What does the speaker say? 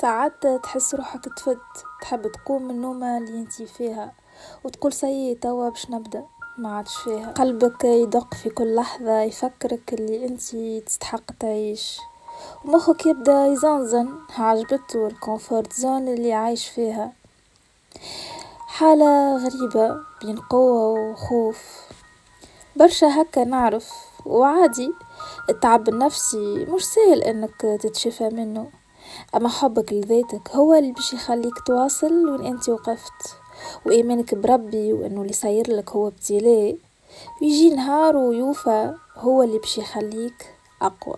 ساعات تحس روحك فاد تحب تقوم من النومة اللي انتي فيها وتقول سيي توا باش نبدأ ما عادش فيها. قلبك يدق في كل لحظة يفكرك اللي انتي تستحق تعيش. ومخك يبدأ يزنزن عجبته ال comfort zone اللي عايش فيها. حالة غريبة بين قوة وخوف. برشا هكا نعرف وعادي التعب النفسي مش سهل إنك تتشفى منه. أما حبك لذاتك هو اللي باش يخليك تواصل وين أنت وقفت. وإيمانك بربي وإنه اللي صاير لك هو ابتلاء. ويجي نهار ويوفى هو اللي باش يخليك أقوى.